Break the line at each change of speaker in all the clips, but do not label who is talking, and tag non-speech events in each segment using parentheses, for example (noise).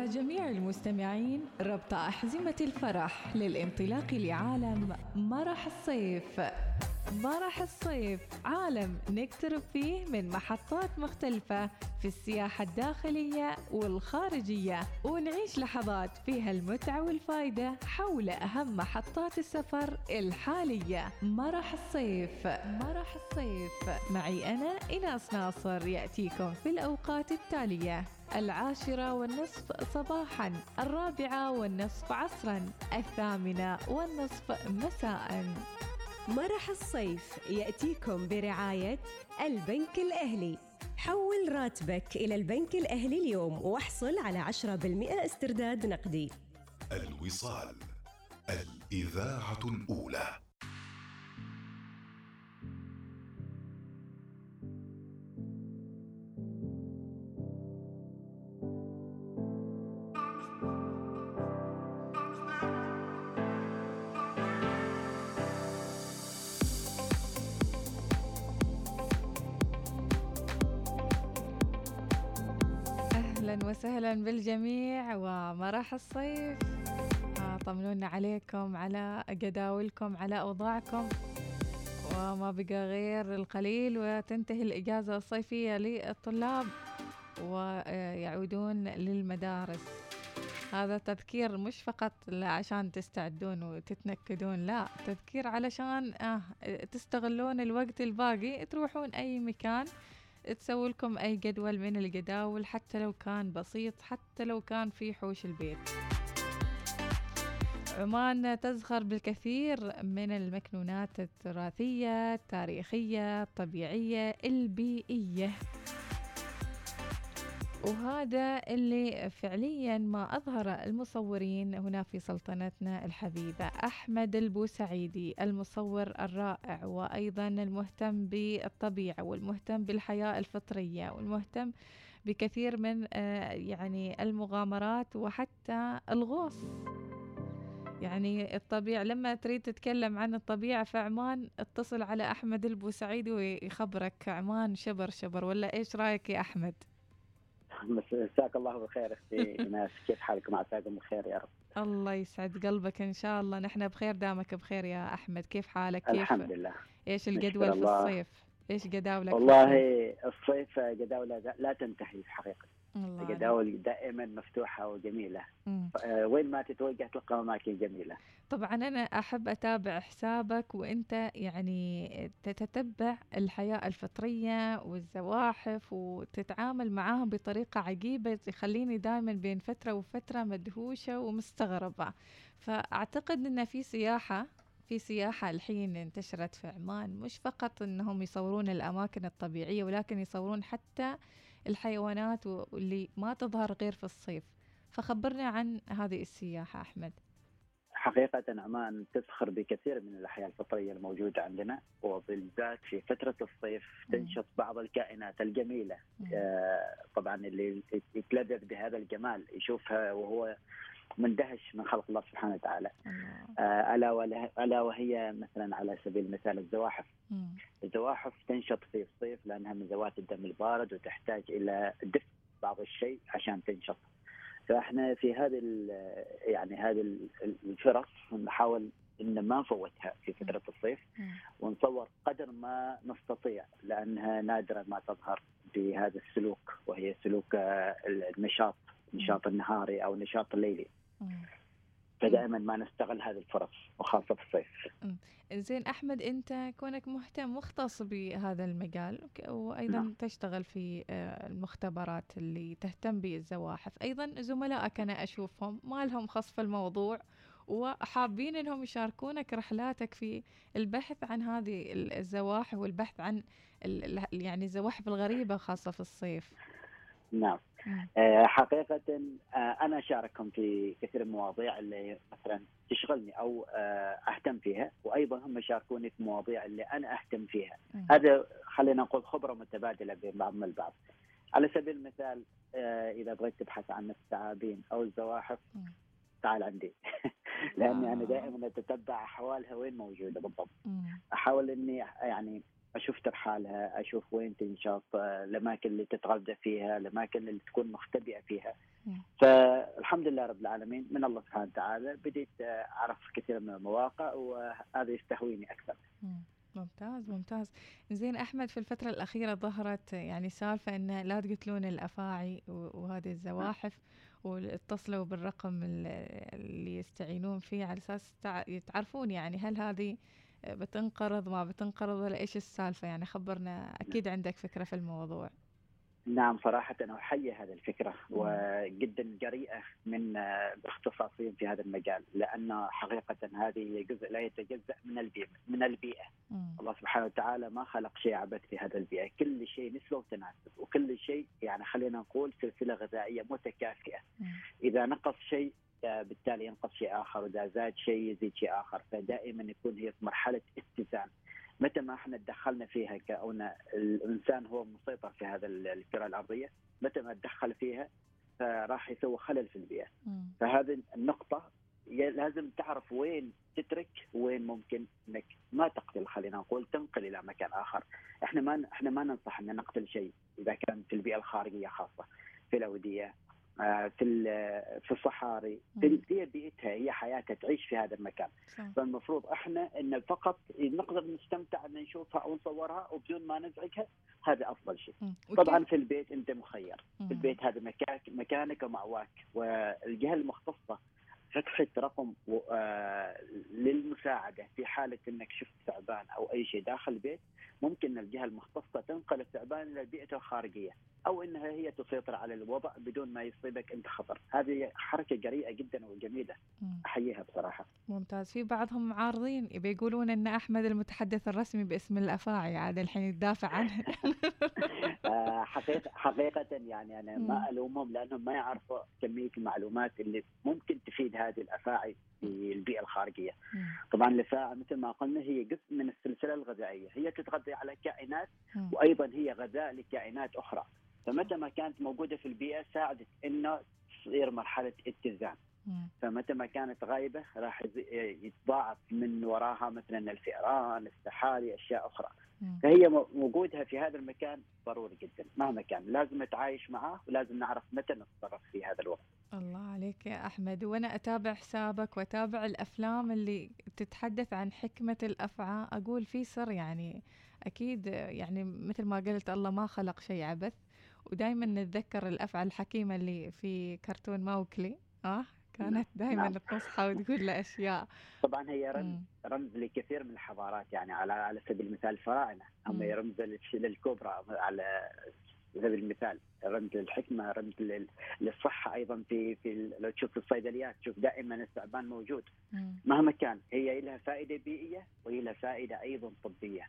على جميع المستمعين ربط أحزمة الفرح للانطلاق لعالم مرح الصيف. مرح الصيف عالم نقترب فيه من محطات مختلفة في السياحة الداخلية والخارجية. ونعيش لحظات فيها المتعة والفائدة حول أهم محطات السفر الحالية. مرح الصيف مرح الصيف. معي أنا إناس ناصر يأتيكم في الأوقات التالية. العاشرة والنصف صباحا الرابعة والنصف عصرا الثامنة والنصف مساء.
مرح الصيف يأتيكم برعاية البنك الأهلي. حول راتبك إلى البنك الأهلي اليوم واحصل على 10% استرداد نقدي.
الوصال الإذاعة الأولى.
وسهلا بالجميع ومرح الصيف. آه، طمنونا عليكم على جداولكم على أوضاعكم. وما بقى غير القليل وتنتهي الإجازة الصيفية للطلاب ويعودون للمدارس. هذا تذكير مش فقط عشان تستعدون وتتنكدون لا تذكير علشان آه تستغلون الوقت الباقي تروحون أي مكان تسوي لكم أي جدول من الجداول حتى لو كان بسيط حتى لو كان في حوش البيت. عمان تزخر بالكثير من المكنونات التراثية التاريخية الطبيعية البيئية. وهذا اللي فعليا ما أظهر المصورين هنا في سلطنتنا الحبيبة أحمد البوسعيدي المصور الرائع وأيضا المهتم بالطبيعة والمهتم بالحياة الفطرية والمهتم بكثير من يعني المغامرات وحتى الغوص يعني الطبيعة لما تريد تتكلم عن الطبيعة في عمان اتصل على أحمد البوسعيدي ويخبرك عمان شبر شبر ولا إيش رأيك يا أحمد؟
مساك الله بالخير أختي (laughs) ايناس كيف حالكم عساكم بخير يا رب.
الله يسعد قلبك إن شاء الله. نحن بخير دامك بخير يا أحمد. كيف حالك؟ كيف؟
الحمد لله.
إيش الجدول في الصيف؟ إيش جداولك
والله الصيف؟ جداولة لا تنتهي في حقيقة.
الله
جداول دائما مفتوحة وجميلة. وين ما تتوجه تلقى أماكن جميلة
طبعا أنا أحب أتابع حسابك وأنت يعني تتتبع الحياة الفطرية والزواحف وتتعامل معاهم بطريقة عجيبة تخليني دائما بين فترة وفترة مدهوشة ومستغربة. فأعتقد أن في سياحة في سياحة الحين انتشرت في عمان. مش فقط أنهم يصورون الأماكن الطبيعية ولكن يصورون حتى الحيوانات واللي ما تظهر غير في الصيف. فخبرنا عن هذه السياحة أحمد.
حقيقة عمان تزخر بكثير من الأحياء الفطرية الموجودة عندنا وبالذات في فترة الصيف تنشط بعض الكائنات الجميلة. آه طبعا اللي يتلذذ بهذا الجمال يشوفها وهو مندهش من خلق الله سبحانه وتعالى آه ألا ألا وهي مثلا على سبيل المثال الزواحف. الزواحف تنشط في الصيف لأنها من ذوات الدم البارد وتحتاج إلى دفء بعض الشيء عشان تنشط فإحنا في هذه يعني هذه الفرص نحاول إن ما نفوتها في فترة الصيف. ونصور قدر ما نستطيع لأنها نادرا ما تظهر بهذا السلوك وهي سلوك آه، النشاط النشاط النهاري أو النشاط الليلي. فدائما ما نستغل هذه الفرص وخاصة في الصيف.
زين أحمد أنت كونك مهتم مختص بهذا المجال وأيضا
نعم.
تشتغل في آه، المختبرات اللي تهتم بالزواحف. أيضا زملائك أنا أشوفهم ما لهم خص في الموضوع وحابين إنهم يشاركونك رحلاتك في البحث عن هذه ال- الزواحف والبحث عن يعني الزواحف الغريبة خاصة في الصيف.
نعم.
حقيقة
آه، أنا اشاركهم في كثير من المواضيع اللي مثلا تشغلني أو آه، أهتم فيها وأيضا هم يشاركوني في مواضيع اللي أنا أهتم فيها.
مم.
هذا خلينا نقول خبرة متبادلة بين بعضنا البعض. على سبيل المثال آه، إذا بغيت تبحث عن الثعابين أو الزواحف
مم.
تعال عندي (laughs) لأني أنا
آه.
دائما أتتبع احوالها وين موجودة بالضبط. أحاول إني يعني أشوف ترحالها أشوف وين تنشط آه، الأماكن اللي تتغذى فيها الأماكن اللي تكون مختبئة فيها
مم.
فالحمد لله رب العالمين من الله سبحانه وتعالى بديت أعرف كثير من المواقع وهذا يستهويني أكثر
مم. ممتاز ممتاز زين أحمد في الفترة الأخيرة ظهرت يعني سالفة انه لا تقتلون الأفاعي وهذه الزواحف واتصلوا بالرقم ال- اللي يستعينون فيه على أساس تع- تعرفون يعني هل هذه بتنقرض ما بتنقرض ولا إيش السالفة يعني خبرنا أكيد عندك فكرة في الموضوع
نعم صراحة أنا أحيي هذه الفكرة وجدا جريئة من الاختصاصيين في هذا المجال لأن حقيقة هذه جزء لا يتجزأ من البيئة من البيئة. الله سبحانه وتعالى ما خلق شيء عبث في هذا البيئة كل شيء نسبة وتناسب وكل شيء يعني خلينا نقول سلسلة غذائية متكافئة. إذا نقص شيء بالتالي ينقص شيء آخر وإذا زاد شيء يزيد شيء آخر. فدائما يكون هي في مرحلة اتزان متى ما إحنا تدخلنا فيها كأن الإنسان هو مسيطر في هذا الكرة الأرضية متى ما تدخل فيها فراح يسوي خلل في البيئة.
مم.
فهذه النقطة ي- لازم تعرف وين تترك وين ممكن إنك ما تقتل. خلينا نقول تنقل إلى مكان آخر، إحنا ما إحنا ما ننصح إن نقتل شيء إذا كان في البيئة الخارجية خاصة في الأودية آه، في ال- في الصحاري في
مم.
هي بيئتها هي حياتها تعيش في هذا المكان،
صح.
فالمفروض إحنا ان فقط نقدر نستمتع ان نشوفها أو نصورها وبدون ما نزعجها هذا افضل شيء. طبعا في البيت انت مخير،. في البيت هذا مكانك مكانك ومأواك والجهة المختصة فتحت رقم آه، للمساعدة في حالة إنك شفت ثعبان أو أي شيء داخل البيت ممكن الجهة المختصة تنقل الثعبان إلى بيئته الخارجية أو إنها هي تسيطر على الوضع بدون ما يصيبك أنت خطر، هذه حركة جريئة جدا وجميلة
مم.
أحييها بصراحة.
ممتاز في بعضهم معارضين يبي يقولون إن أحمد المتحدث الرسمي باسم الأفاعي عاد الحين يدافع عنه (laughs) (laughs)
آه، حقيقة حقيقة يعني أنا. ما ألومهم لأنهم ما يعرفوا كمية المعلومات اللي ممكن تفيد هذه الأفاعي في البيئة الخارجية
مم.
طبعا الأفاعي مثل ما قلنا هي جزء من السلسلة الغذائية هي تتغذى على كائنات
مم.
وأيضا هي غذاء لكائنات أخرى فمتى ما كانت موجودة في البيئة ساعدت أنه تصير مرحلة اتزان. فمتى ما كانت غايبة راح يتضاعف من وراها مثلا الفئران السحالي أشياء أخرى
مم.
فهي وجودها في هذا المكان ضروري جدا مهما كان لازم نتعايش معه ولازم نعرف متى نتصرف في هذا الوقت
الله عليك يا أحمد. وأنا أتابع حسابك وأتابع الأفلام اللي تتحدث عن حكمة الأفعى. أقول في سر يعني أكيد يعني مثل ما قلت الله ما خلق شيء عبث. ودائما نتذكر الأفعى الحكيمة اللي في كرتون موكلي آه كانت دائما
نعم.
تنصحه وتقول له أشياء.
طبعا هي رمز. رمز لكثير من الحضارات يعني على على سبيل المثال الفراعنة.
مم.
رمز للكبرى على سبيل المثال. رمز للحكمة رمز لل- للصحة أيضا في في لو تشوف الصيدليات تشوف دائما الثعبان موجود. مهما كان هي لها فائدة بيئية وهي لها فائدة أيضا
طبية.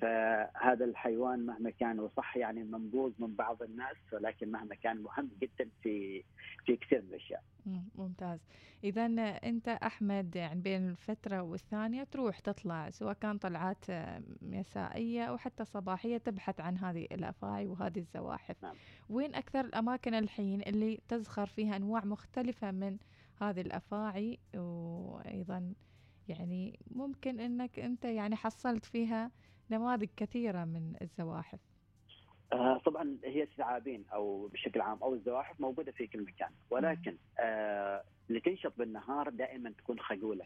فهذا الحيوان مهما كان وصح يعني منبوذ من بعض الناس ولكن مهما كان مهم جدا في في كثير من الأشياء.
مم، ممتاز اذا أنت أحمد يعني بين الفترة والثانية تروح تطلع سواء كان طلعات آه، مسائيه أو حتى صباحية تبحث عن هذه الأفاعي وهذه الزواحف
نعم.
وين أكثر الأماكن الحين اللي تزخر فيها أنواع مختلفة من هذه الأفاعي وأيضا يعني ممكن أنك أنت يعني حصلت فيها نماذج كثيرة من الزواحف
آه طبعا هي الثعابين أو بشكل عام أو الزواحف موجودة في كل مكان ولكن آه اللي تنشط بالنهار دائما تكون خجولة.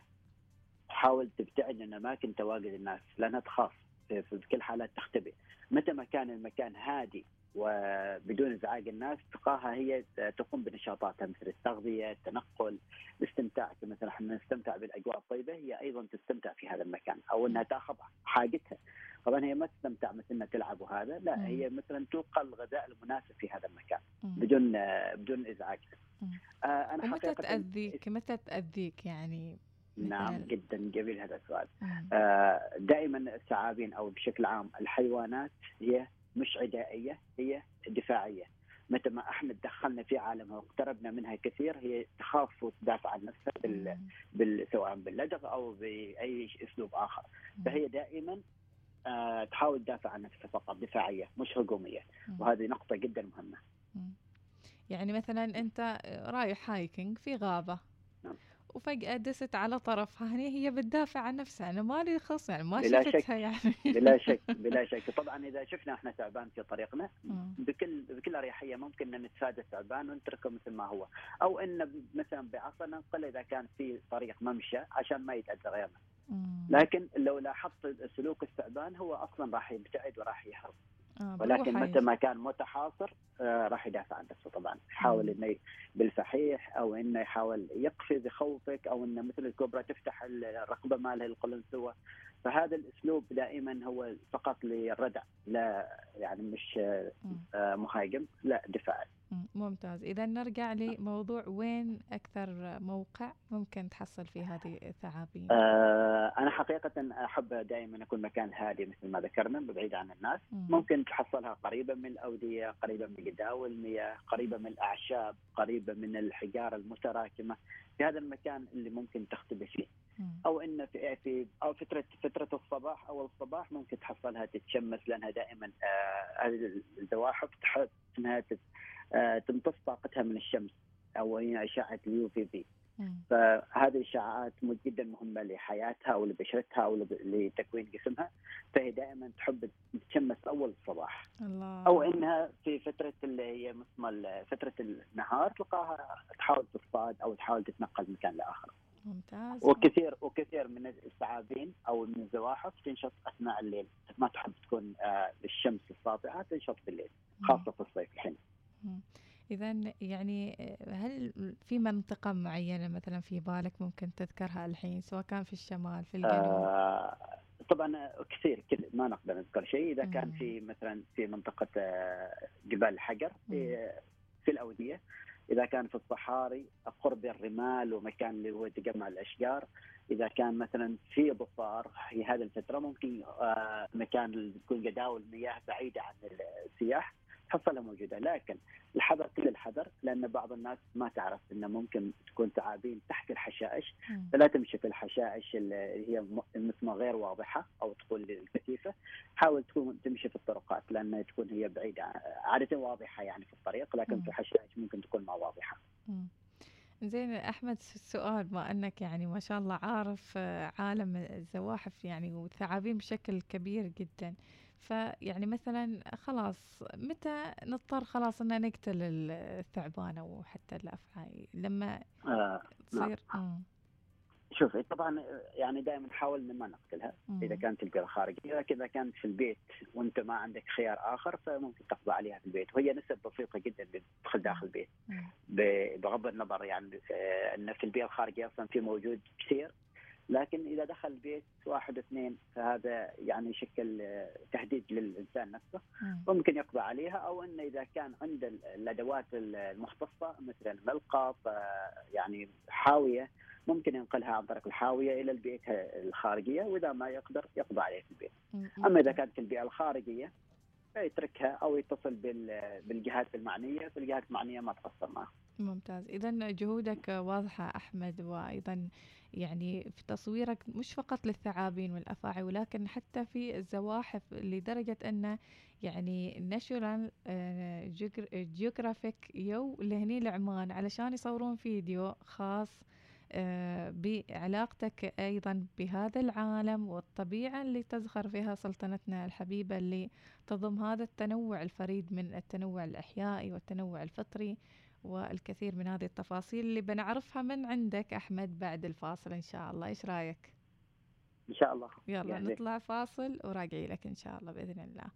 حاول تبتعد عن أماكن تواجد الناس لأنها تخاف في, في كل حالات تختبئ. متى ما كان المكان هادي وبدون ازعاج الناس تلقاها هي تقوم بنشاطاتها مثل التغذية، التنقل، الاستمتاع مثلا إحنا نستمتع بالأجواء الطيبة هي أيضا تستمتع في هذا المكان أو إنها تاخذ حاجتها. طبعا هي ما تستمتع مثل انها تلعب وهذا، لا
مم.
هي مثلا تلقى الغذاء المناسب في هذا المكان
مم.
بدون بدون
إزعاج.
آه
أنا
حقيقه
تأذيك متى تأذيك يعني
نعم؟ جدا جميل هذا السؤال. آه، دائما الثعابين أو بشكل عام الحيوانات هي مش عدائية هي دفاعية. متى ما إحنا تدخلنا في عالمها واقتربنا منها كثير هي تخاف وتدافع عن نفسها بال... بال... سواء باللدغ أو بأي أسلوب
آخر.
فهي دائما آه، تحاول تدافع عن نفسها فقط دفاعية مش
هجومية.
وهذه نقطة جدا
مهمة. يعني مثلا أنت رايح هايكنج في
غابة.
وفجأة دست على طرفها. هني هي بتدافع عن نفسها. أنا مالي خص يعني ما
بلا
شفتها
شك.
يعني.
بلا (laughs) شك بلا شك. طبعا إذا شفنا إحنا ثعبان في طريقنا. بكل بكل أريحية ممكن إن نتفادى الثعبان ونتركه مثل ما هو. أو إن مثلا بعصا ننقل إذا كان في طريق ممشى عشان ما يتاذى غيرنا. لكن لو لاحظت سلوك الثعبان هو أصلا راح يبتعد وراح يهرب.
آه
ولكن متى ما كان متحاصر آه، راح يدافع عن نفسه طبعا يحاول. إنه بالفحيح أو إنه يحاول يقفز يخوفك أو إنه مثل الكوبرا تفتح الرقبة مالها القلنسوه فهذا الأسلوب دائما هو فقط للردع لا يعني مش آه، مهاجم لا دفاعي.
ممتاز. إذا نرجع لموضوع وين أكثر موقع ممكن تحصل فيه هذه الثعابين؟
آه، أنا حقيقة أحب دائما أكون مكان هادي مثل ما ذكرنا بعيد عن الناس.
مم.
ممكن تحصلها قريبة من الأودية قريبة من جداول المياه قريبة من الأعشاب قريبة من الحجارة المتراكمة. في هذا المكان اللي ممكن تختبئ فيه.
مم.
أو إن في, في أو فترة فترة الصباح أو الصباح ممكن تحصلها تتشمس لأنها دائما آه، هذه الزواحف تحب آه، تمتص طاقتها من الشمس أو هي أشعة اليو في بي.
مم.
فهذه الاشعاعات جدا مهمة لحياتها أو لبشرتها أو لتكوين جسمها. فهي دائما تحب تتشمس أول الصباح
الله.
أو إنها في فترة اللي هي مثل فترة النهار تلقاها تحاول تصطاد أو تحاول تتنقل من مكان لآخر.
ممتاز.
وكثير وكثير من الثعابين أو من الزواحف تنشط أثناء الليل. ما تحب تكون آه، الشمس الساطعه تنشط بالليل خاصة في الصيف الحين.
إذا يعني هل في منطقة معينة مثلا في بالك ممكن تذكرها الحين سواء كان في الشمال في الجنوب؟
آه طبعا كثير كثير ما نقدر نذكر شيء. كان
مم.
في مثلا في منطقة آه، جبال الحجر في في الأودية. إذا كان في الصحاري قرب الرمال ومكان اللي هو تجمع الأشجار. إذا كان مثلا في ضفار في هذه الفترة ممكن آه، مكان تكون جداول مياه بعيدة عن السياح. حصلها موجودة لكن الحذر كل الحذر لأن بعض الناس ما تعرف انه ممكن تكون ثعابين تحت الحشائش. فلا تمشي في الحشائش اللي هي م- النسمة غير واضحة أو تكون الكثيفة حاول تكون تمشي في الطرقات لأنها تكون هي بعيدة عادة واضحة يعني في الطريق لكن. في الحشائش ممكن تكون ما واضحة.
زين أحمد السؤال ما أنك يعني ما شاء الله عارف آه، عالم الزواحف يعني والثعابين بشكل كبير جدا فيعني مثلا خلاص متى نضطر خلاص إن نقتل الثعبان أو حتى الافعى لما
آه
تصير؟ مم.
شوف طبعا يعني دائما نحاول إن ما نقتلها.
مم.
إذا كانت البيئة الخارجية لكن إذا كانت في البيت وأنت ما عندك خيار آخر فممكن تقضي عليها في البيت. وهي نسب بسيطة جدا اللي تدخل داخل البيت. بغض النظر يعني آه، إن في البيئه الخارجيه أصلا في موجود كثير. لكن إذا دخل البيت واحد اثنين فهذا يعني يشكل آه، تهديد للإنسان نفسه
مم.
ممكن يقضى عليها أو إنه إذا كان عند ال- الأدوات ال- المختصة مثل الملقط آه، يعني حاوية ممكن ينقلها عن طريق الحاوية إلى البيئة الخارجية وإذا ما يقدر يقضى عليه في البيت. أما إذا كانت البيئة الخارجية فيتركها أو يتصل بال- بالجهات المعنية فالجهات المعنية ما تقصر معه.
ممتاز إذا جهودك واضحة أحمد وأيضا يعني في تصويرك مش فقط للثعابين والأفاعي ولكن حتى في الزواحف لدرجة أن يعني ناشونال جيوغرافيك يوا لهني لعمان علشان يصورون فيديو خاص آه، بعلاقتك أيضا بهذا العالم والطبيعة اللي تزخر فيها سلطنتنا الحبيبة اللي تضم هذا التنوع الفريد من التنوع الأحيائي والتنوع الفطري. والكثير من هذه التفاصيل اللي بنعرفها من عندك أحمد بعد الفاصل إن شاء الله. إيش رأيك؟
إن شاء الله.
يلا
يعني.
نطلع فاصل وراجعي لك إن شاء الله بإذن الله.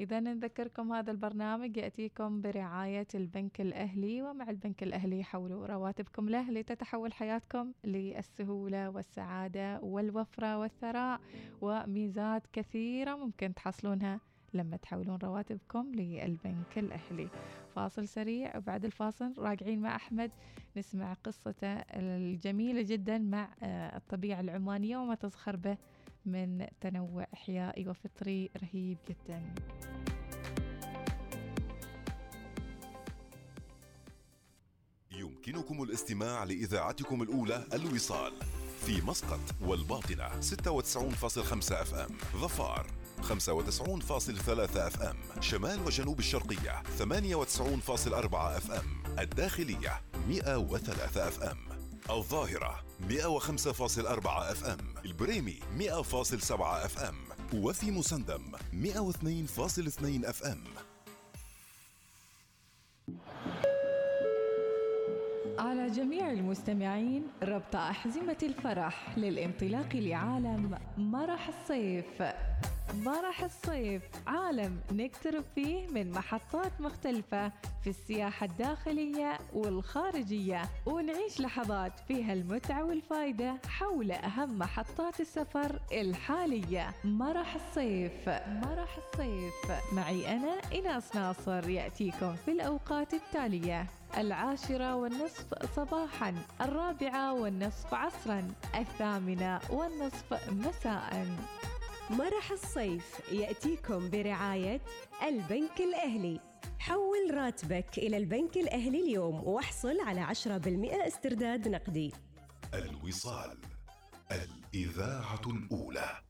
إذا نذكركم هذا البرنامج يأتيكم برعاية البنك الأهلي ومع البنك الأهلي حولوا رواتبكم له لتتحول حياتكم للسهولة والسعادة والوفرة والثراء وميزات كثيرة ممكن تحصلونها لما تحولون رواتبكم للبنك الأهلي. فاصل سريع وبعد الفاصل راجعين مع أحمد نسمع قصته الجميلة جدا مع آه، الطبيعة العمانية وما تزخر به من تنوع إحيائي وفطري رهيب جدا.
يمكنكم الاستماع لإذاعتكم الأولى الوصال في مسقط والباطنة 96.5 FM. ظفار. 95.3 FM شمال وجنوب الشرقية 98.4 FM الداخلية 103 FM. الظاهرة 105.4 FM. البريمي 100.7 FM. وفي مسندم 102.2 FM.
على جميع المستمعين ربط أحزمة الفرح للانطلاق لعالم مرح الصيف. مرح الصيف عالم نقترب فيه من محطات مختلفة في السياحة الداخلية والخارجية ونعيش لحظات فيها المتعة والفائدة حول أهم محطات السفر الحالية. مرح الصيف مرح الصيف معي أنا إناس ناصر يأتيكم في الأوقات التالية. العاشرة والنصف صباحا الرابعة والنصف عصرا الثامنة والنصف مساء.
مرح الصيف يأتيكم برعاية البنك الأهلي. حول راتبك إلى البنك الأهلي اليوم واحصل على 10% استرداد نقدي.
الوصال الإذاعة الأولى.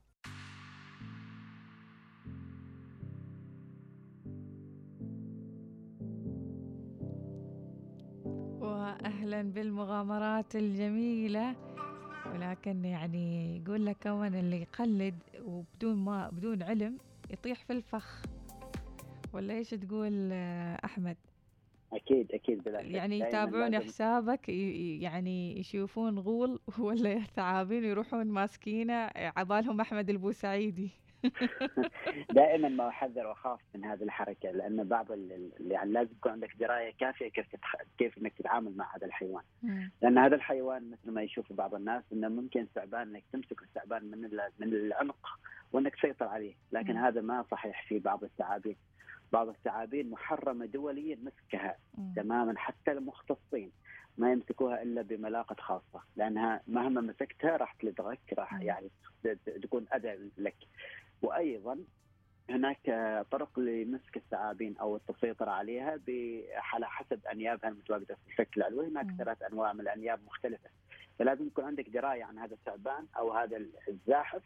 وأهلا بالمغامرات الجميلة. ولكن يعني يقول لك كون اللي يقلد وبدون ما بدون علم يطيح في الفخ. ولا إيش تقول آه، أحمد؟
أكيد أكيد بلا.
يعني يتابعون
لازم-
حسابك يعني يشوفون غول (laughs) ولا ثعابين يروحون ماسكينه عبالهم أحمد البوسعيدي. (laughs)
دائما ما أحذر وأخاف من هذه الحركة لأن بعض يعني لازم يكون عندك دراية كافية كيف تتخ... كيف إنك تتعامل مع هذا الحيوان. لأن هذا الحيوان مثل ما يشوف بعض الناس إنه ممكن ثعبان إنك تمسك الثعبان من ال- من العنق وإنك تسيطر عليه لكن. هذا ما صحيح في بعض الثعابين بعض الثعابين محرمة دوليا مسكها. تماما حتى المختصين ما يمسكوها إلا بملاقة خاصة لأنها مهما مسكتها راح تلدغك راح. يعني تكون أذى لك وأيضا هناك طرق لمسك الثعابين أو التسيطر عليها على حسب أنيابها المتواجدة في الفك العلوي هناك. ثلاث أنواع من الأنياب مختلفة. فلازم يكون عندك دراية عن هذا الثعبان أو هذا الزاحف.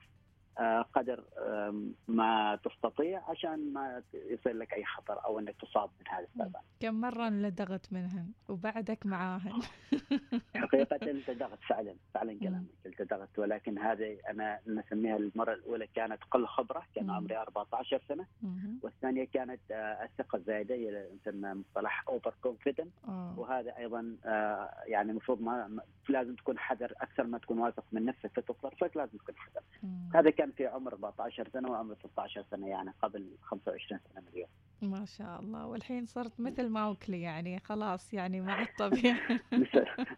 قدر آم، ما تستطيع عشان ما يصير لك أي خطر أو إنك تصاب من هذا الثعبان.
كم مرة لدغت منهن وبعدك معاهن (laughs)
حقيقة التدغت فعلا فعلا كلامك التدغت ولكن هذه أنا نسميها المرة الأولى كانت قل خبرة كان. عمري 14 سنة
مهم.
والثانية كانت آه، الثقة الزايدة هي نسمى مصطلح over confident
آه.
وهذا أيضا آه، يعني المفروض ما لازم تكون حذر أكثر ما تكون واثق من نفسك في تصرفك لازم تكون حذر. هذا كان في عمر 14 سنة وعمر 16 سنة يعني قبل 25 سنة من اليوم
ما شاء الله. والحين صرت مثل موكلي يعني. خلاص يعني مع الطبيعة (laughs)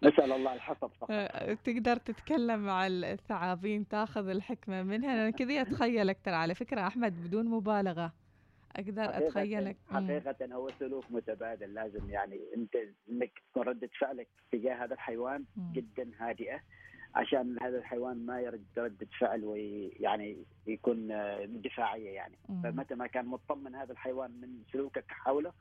نسأل, الله الحفظ فقط.
آه، تقدر تتكلم مع الثعابين تاخذ الحكمة منها. أنا كذا أتخيلك ترى على فكرة أحمد بدون مبالغة. أقدر
حقيقة-
أتخيلك.
حقيقة هو سلوك متبادل. لازم يعني أنت إنك تكون ردة فعلك تجاه هذا الحيوان. جدا هادئة. عشان هذا الحيوان ما يرد ردة فعل ويعني يكون آه، دفاعية يعني. فمتى ما كان مطمن هذا الحيوان من سلوكك حوله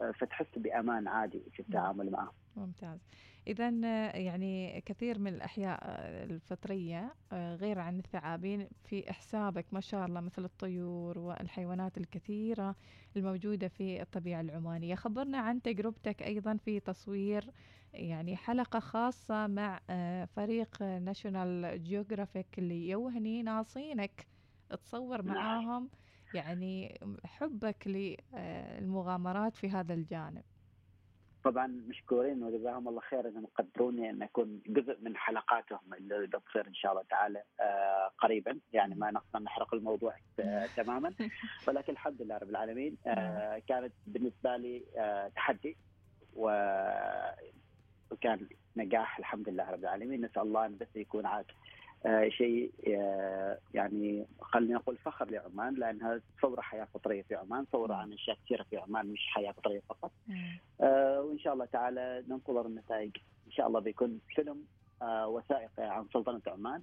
آه، فتحس بأمان عادي في التعامل معه
ممتاز. إذا يعني كثير من الأحياء آه، الفطرية آه، غير عن الثعابين في حسابك ما شاء الله مثل الطيور والحيوانات الكثيرة الموجودة في الطبيعة العمانية. خبرنا عن تجربتك أيضا في تصوير يعني حلقة خاصة مع آه، فريق ناشونال جيوغرافيك اللي يوا هني ناصينك. تصور
نعم.
معاهم يعني حبك للمغامرات في هذا الجانب.
طبعا مشكورين وجزاهم الله خير انهم قدروني أن أكون جزء من حلقاتهم اللي بتصير إن شاء الله تعالى آه، قريبا. يعني ما نقدر نحرق الموضوع آه، تماما. (laughs) ولكن الحمد لله رب العالمين آه، كانت بالنسبة لي تحدي وكان نجاح الحمد لله رب العالمين. نسأل الله أن بس يكون عاد. شيء آه، يعني خلينا نقول فخر لعمان لانها ثورة حياة فطرية في عمان ثورة عن أشياء كثيرة في عمان مش حياة فطرية فقط. آه، وإن شاء الله تعالى ننتظر النتائج إن شاء الله بيكون فيلم آه، وثائقي عن سلطنة عمان.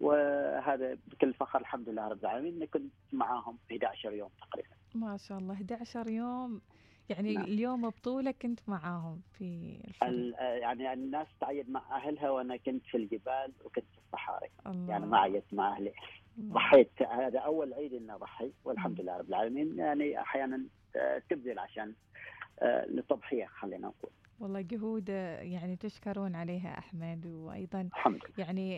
وهذا بكل فخر الحمد لله رب العالمين كنت معاهم في 11 يوم تقريبا.
ما شاء الله 11 يوم. يعني
نعم.
اليوم بطولة كنت معاهم في الفيلم
ال- آه، يعني الناس تعيد مع أهلها وأنا كنت في الجبال وكنت في الصحاري.
الله.
يعني ما عيدت مع أهلي.
الله.
ضحيت. هذا أول عيد إني اضحي والحمد لله رب العالمين. يعني أحيانا آه، تبذل عشان آه، للتضحيه خلينا نقول.
والله جهود يعني تشكرون عليها
أحمد وأيضا
يعني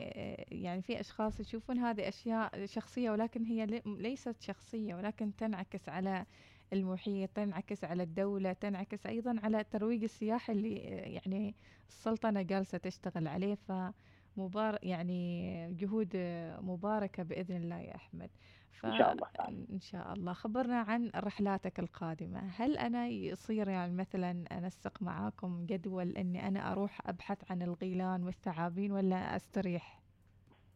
يعني في أشخاص يشوفون هذه أشياء شخصية ولكن هي لي- ليست شخصية ولكن تنعكس على المحيط تنعكس على الدولة تنعكس أيضا على الترويج السياحي اللي يعني السلطنة جالسة تشتغل عليه. فمبار يعني جهود مباركة بإذن الله يا أحمد. ف...
إن شاء الله.
إن شاء الله. خبرنا عن رحلاتك القادمة. هل أنا يصير يعني مثلا أنسق معاكم جدول أني أنا أروح أبحث عن الغيلان والثعابين ولا أستريح؟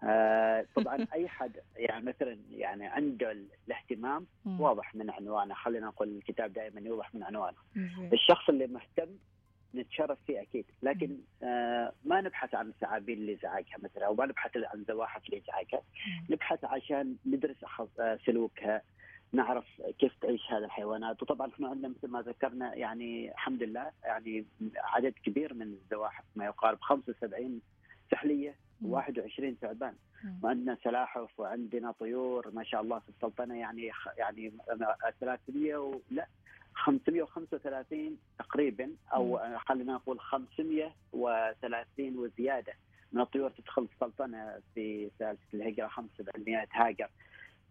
آه طبعا (laughs) أي حد يعني مثلا يعني عنده الاهتمام. واضح من عنوانه خلينا نقول الكتاب دائما يوضح من عنوانه. الشخص اللي مهتم نتشرف فيه أكيد لكن آه ما نبحث عن الثعابين اللي يزعجها مثلا أو ما نبحث عن زواحف اللي يزعجها
مم.
نبحث عشان ندرس آه، سلوكها نعرف كيف تعيش هذه الحيوانات وطبعا إحنا عندنا مثل ما ذكرنا يعني الحمد لله يعني عدد كبير من الزواحف ما يقارب 75 سحلية
مم.
و21 ثعبان
مم.
وعندنا سلاحف وعندنا طيور ما شاء الله في السلطنة يعني يعني 300 و... لا 535 تقريبا أو خلينا نقول 530 وزيادة من الطيور تدخل السلطنة في سلسلة الهجرة 7500 هاجر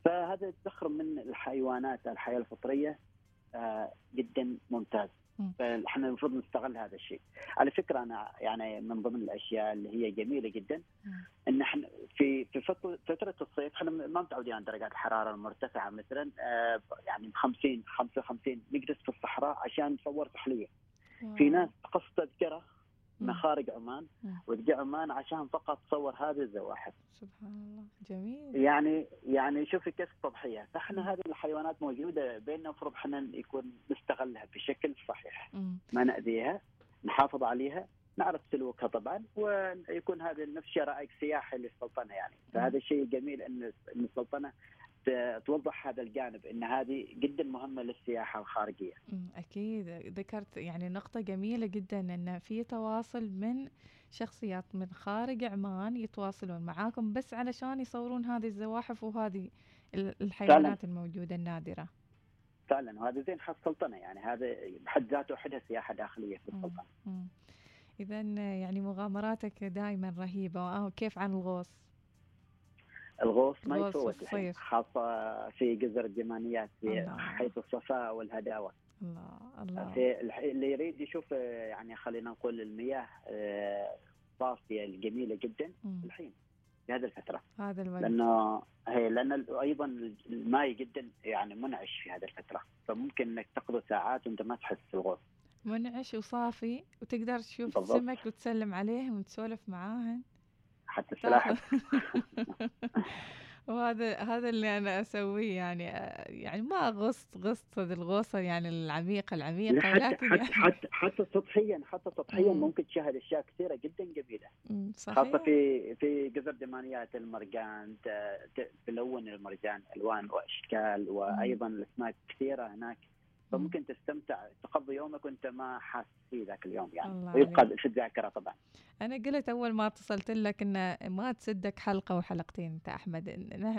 فهذا الذخر من الحيوانات الحياة الفطرية آه، جدا ممتاز
مم.
فاحنا المفروض نستغل هذا الشيء على فكرة أنا يعني من ضمن الأشياء اللي هي جميلة جدا. إن إحنا في في فت- فترة الصيف إحنا ما متعودين على درجات الحرارة المرتفعة مثلا آه، يعني 50 55 نجلس في الصحراء عشان نصور سحليه في. ناس تقص
تذكرة
من خارج عمان
مم.
وتجي عمان عشان فقط تصور هذه الزواحف.
سبحان الله. جميل.
يعني يعني شوفي كيف التضحيه فإحنا هذه الحيوانات موجودة بيننا المفروض إحنا يكون نستغلها بشكل صحيح.
مم.
ما نأذيها نحافظ عليها نعرف سلوكها طبعا ويكون هذا نفس شيء رائق سياحي للسلطنة يعني. فهذا الشيء جميل إن السلطنة توضح هذا الجانب إن هذه جدا مهمة للسياحة الخارجية.
مم. أكيد. ذكرت يعني نقطة جميلة جدا أن في تواصل من شخصيات من خارج عمان يتواصلون معاكم بس علشان يصورون هذه الزواحف وهذه ال- الحيوانات الموجودة النادرة.
فعلا. وهذا زين حق السلطنه يعني هذا بحد ذاته وحدها سياحة داخلية في السلطنة.
إذا يعني مغامراتك دائما رهيبة. آه، كيف عن الغوص؟
الغوص ما يفوت الحين. خاصة في جزر الديمانيات في
الله.
حيث الصفاء والهداوة
الله الله
في اللي يريد يشوف آه، يعني خلينا نقول المياه آه، صافية الجميله جدا. الحين في هذه الفترة
هذا الوقت
لأنه هي لأن ال- أيضا الماء جدا يعني منعش في هذه الفترة فممكن إنك تقضي ساعات وأنت ما تحس بالغوص
منعش وصافي وتقدر تشوف
بالضبط.
السمك وتسلم عليهم وتسولف معاهن
حتى
تاخذ
السلاحف (laughs)
وهذا هذا اللي أنا أسويه يعني آه، يعني ما غصت غصت الغوصة يعني
العميقة
العميقة
حتى
ولكن
حتى
يعني
حتى, حتى سطحيا حتى سطحيا
مم.
ممكن تشاهد أشياء كثيرة جدا جميلة.
مم،
خاصة
صحيح
في في جزر ديمانيات المرجان تلون المرجان ألوان وأشكال وأيضا الأسماك كثيرة هناك. فممكن تستمتع تقضي يومك وانت ما حاسس فيه ذاك اليوم يعني. ويبقى في الذاكره طبعا.
أنا قلت أول ما اتصلت لك إن ما تصدق حلقة وحلقتين أنت أحمد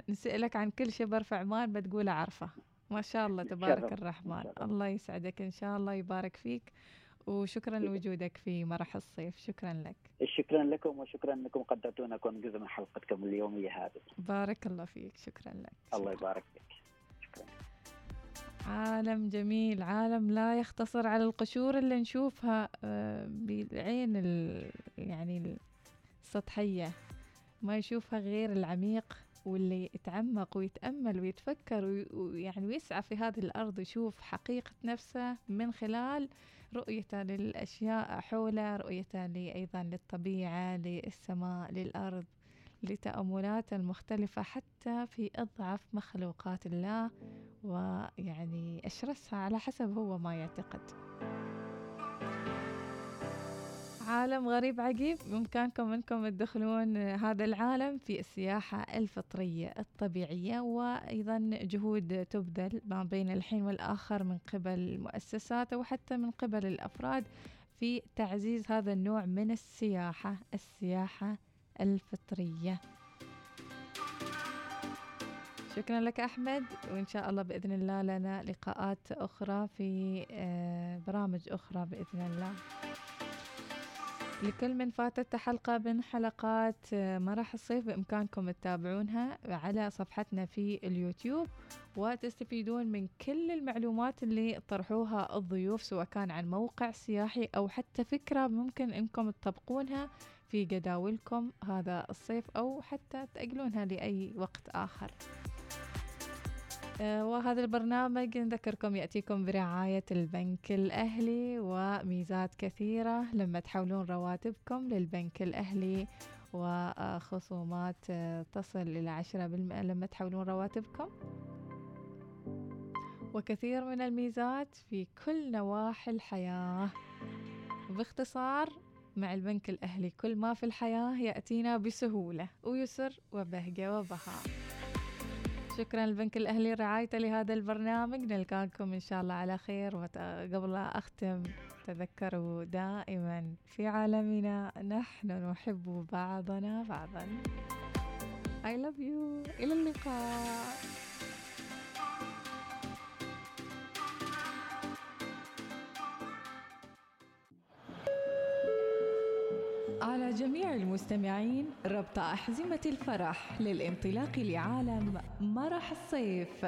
نسألك عن كل شبر في عمان بتقول اعرفه ما شاء الله تبارك. الرحمن. الله. يسعدك إن شاء الله يبارك فيك. وشكرا لوجودك في مرح الصيف. شكرا لك.
شكرا لكم وشكرا انكم قدرتونا كون جزء من حلقتكم اليومية هذه.
بارك الله فيك. شكرا لك.
الله. يبارك فيك.
عالم جميل عالم لا يختصر على القشور اللي نشوفها آه، بالعين ال- يعني السطحية. ما يشوفها غير العميق واللي يتعمق ويتأمل ويتفكر وي- ويعني ويسعى في هذه الأرض يشوف حقيقة نفسه من خلال رؤيته للأشياء حوله رؤيته أيضا للطبيعة للسماء للأرض لتأملاته المختلفة حتى في أضعف مخلوقات الله ويعني أشرسها على حسب هو ما يعتقد. عالم غريب عجيب بإمكانكم أنكم تدخلون هذا العالم في السياحة الفطرية الطبيعية وأيضا جهود تبذل ما بين الحين والآخر من قبل المؤسسات أو حتى من قبل الأفراد في تعزيز هذا النوع من السياحة السياحة الفطرية. شكرا لك أحمد وإن شاء الله بإذن الله لنا لقاءات أخرى في آه، برامج أخرى بإذن الله. لكل من فاتت حلقة من حلقات آه، مرح الصيف بإمكانكم تتابعونها على صفحتنا في اليوتيوب وتستفيدون من كل المعلومات اللي طرحوها الضيوف سواء كان عن موقع سياحي أو حتى فكرة ممكن أنكم تطبقونها في جداولكم هذا الصيف أو حتى تأجلونها لأي وقت آخر. وهذا البرنامج نذكركم يأتيكم برعاية البنك الأهلي وميزات كثيرة لما تحولون رواتبكم للبنك الأهلي وخصومات آه، تصل إلى عشرة بالمئة لما تحولون رواتبكم. وكثير من الميزات في كل نواحي الحياة. باختصار مع البنك الأهلي كل ما في الحياة يأتينا بسهولة ويسر وبهجة وبهاء. شكرا للبنك الأهلي رعايته لهذا البرنامج. نلقاكم إن شاء الله على خير. وقبل لا أختم تذكروا دائما في عالمنا نحن نحب بعضنا بعضا. I love you. إلى اللقاء. على جميع المستمعين ربط أحزمة الفرح للانطلاق لعالم مرح الصيف.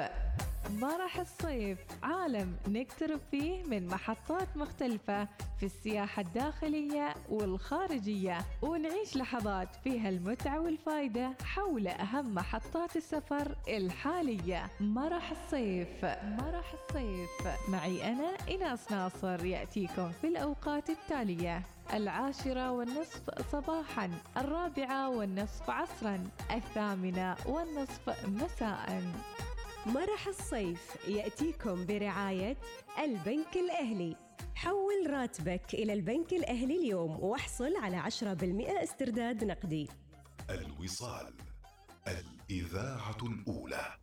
مرح الصيف عالم نقترب فيه من محطات مختلفة في السياحة الداخلية والخارجية ونعيش لحظات فيها المتعة والفائدة حول أهم محطات السفر الحالية. مرح الصيف مرح الصيف معي أنا إناس ناصر يأتيكم في الأوقات التالية. العاشرة والنصف صباحا الرابعة والنصف عصرا الثامنة والنصف مساء.
مرح الصيف يأتيكم برعاية البنك الأهلي. حول راتبك إلى البنك الأهلي اليوم واحصل على 10% استرداد نقدي.
الوصال الإذاعة الأولى.